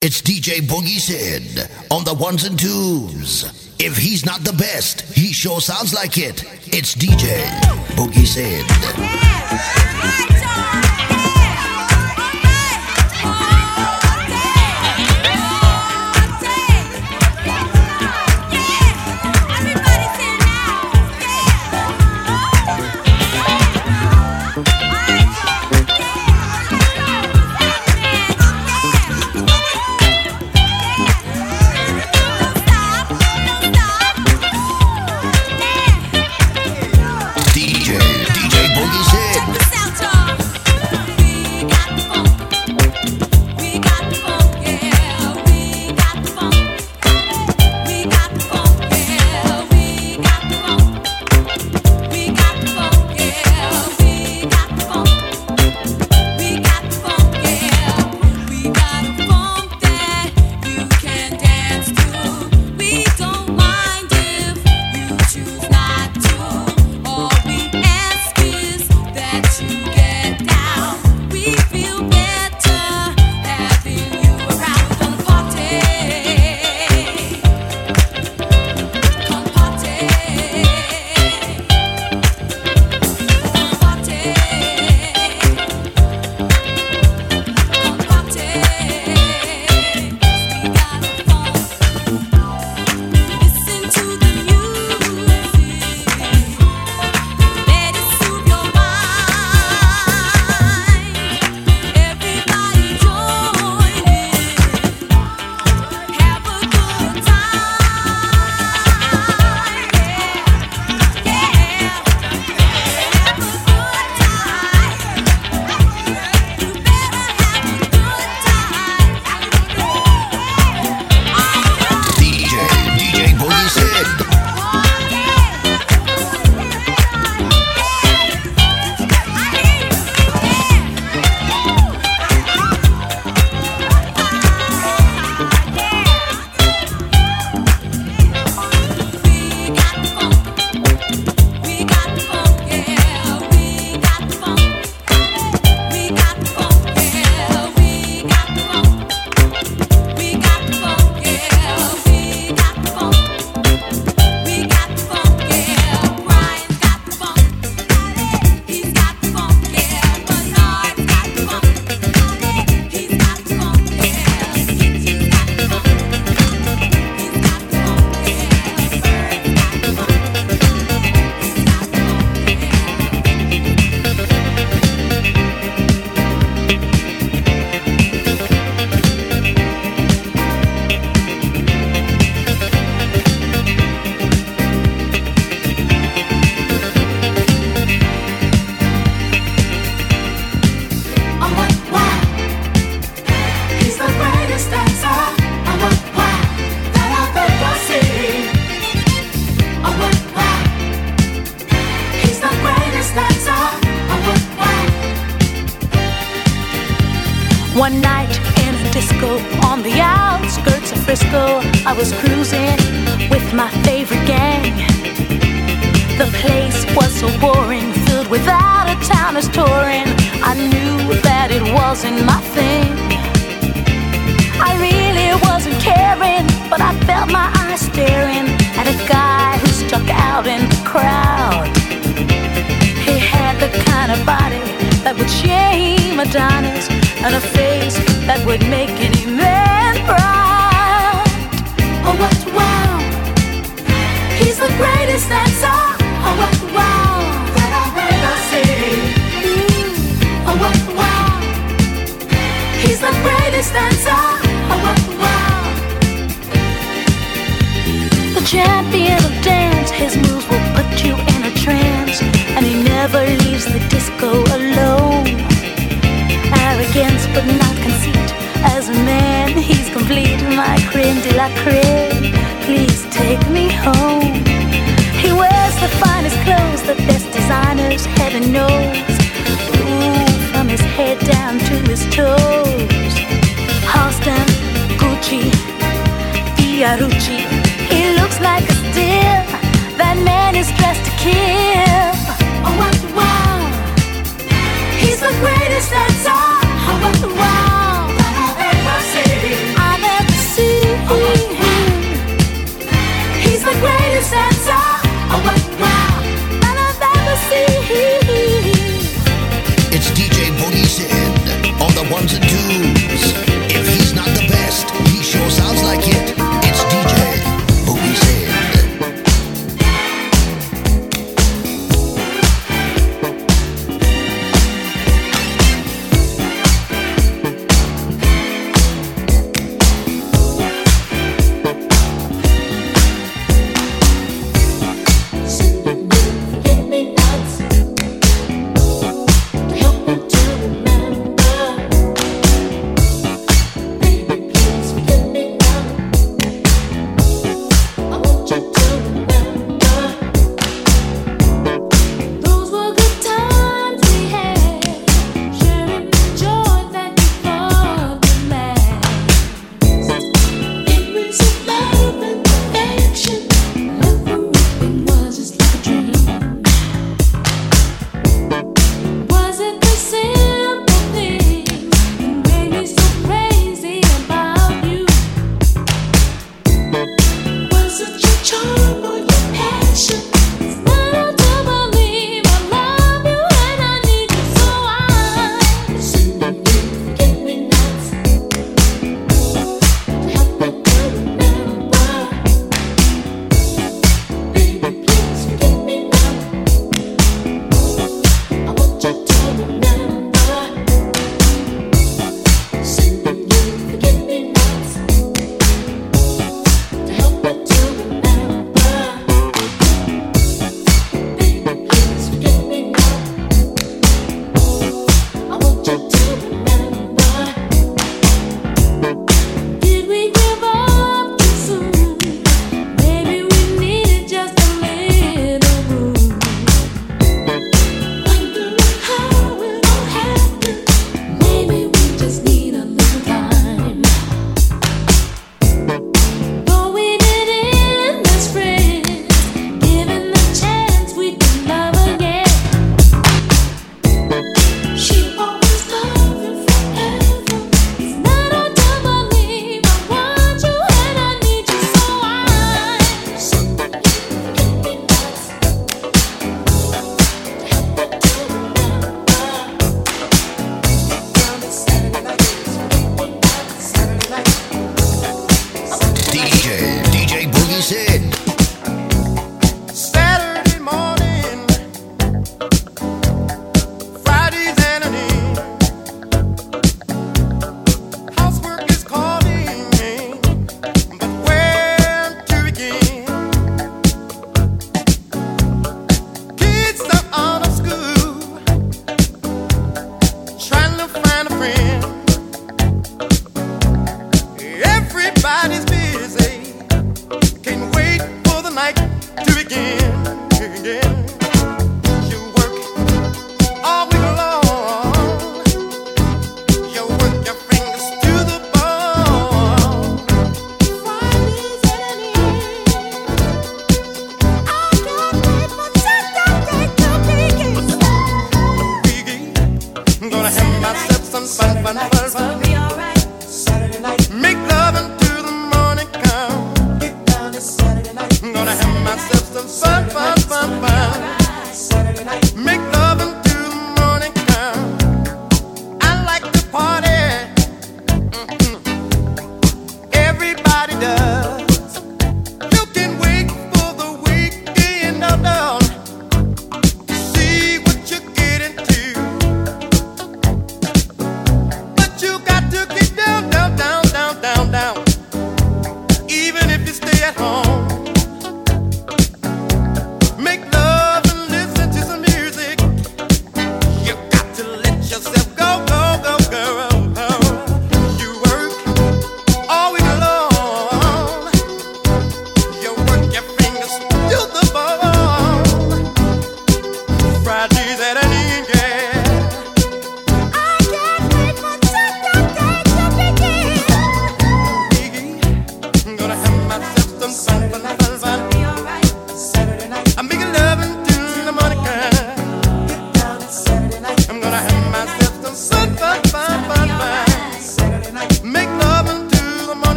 It's DJ Boogie Sid on the ones and twos. If he's not the best, he sure sounds like it. It's DJ Boogie Sid. One night in a disco on the outskirts of Frisco, I was cruising with my favorite gang. The place was so boring, filled with out of towners touring. I knew that it wasn't my thing. I really wasn't caring, but I felt my eyes staring at a guy who stuck out in the crowd. He had the kind of body that would shame Adonis and a face that would make any man proud. Oh, what, wow. He's the greatest dancer. Oh, what, wow. That ever seen. Oh, what, wow. He's the greatest My creme de la creme. Please take me home. He wears the finest clothes, the best designers, heaven knows. Ooh, from his head down to his toes. Halston, Gucci, Fiorucci.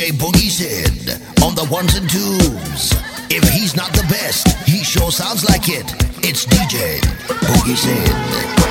DJ Boogie Sid on the ones and twos. If he's not the best, he sure sounds like it. It's DJ Boogie Sid.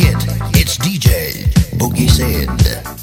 like it. It's DJ Boogie Sid.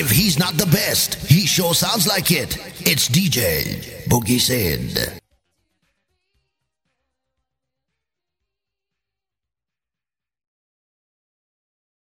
If he's not the best, he sure sounds like it. It's DJ Boogie Sid.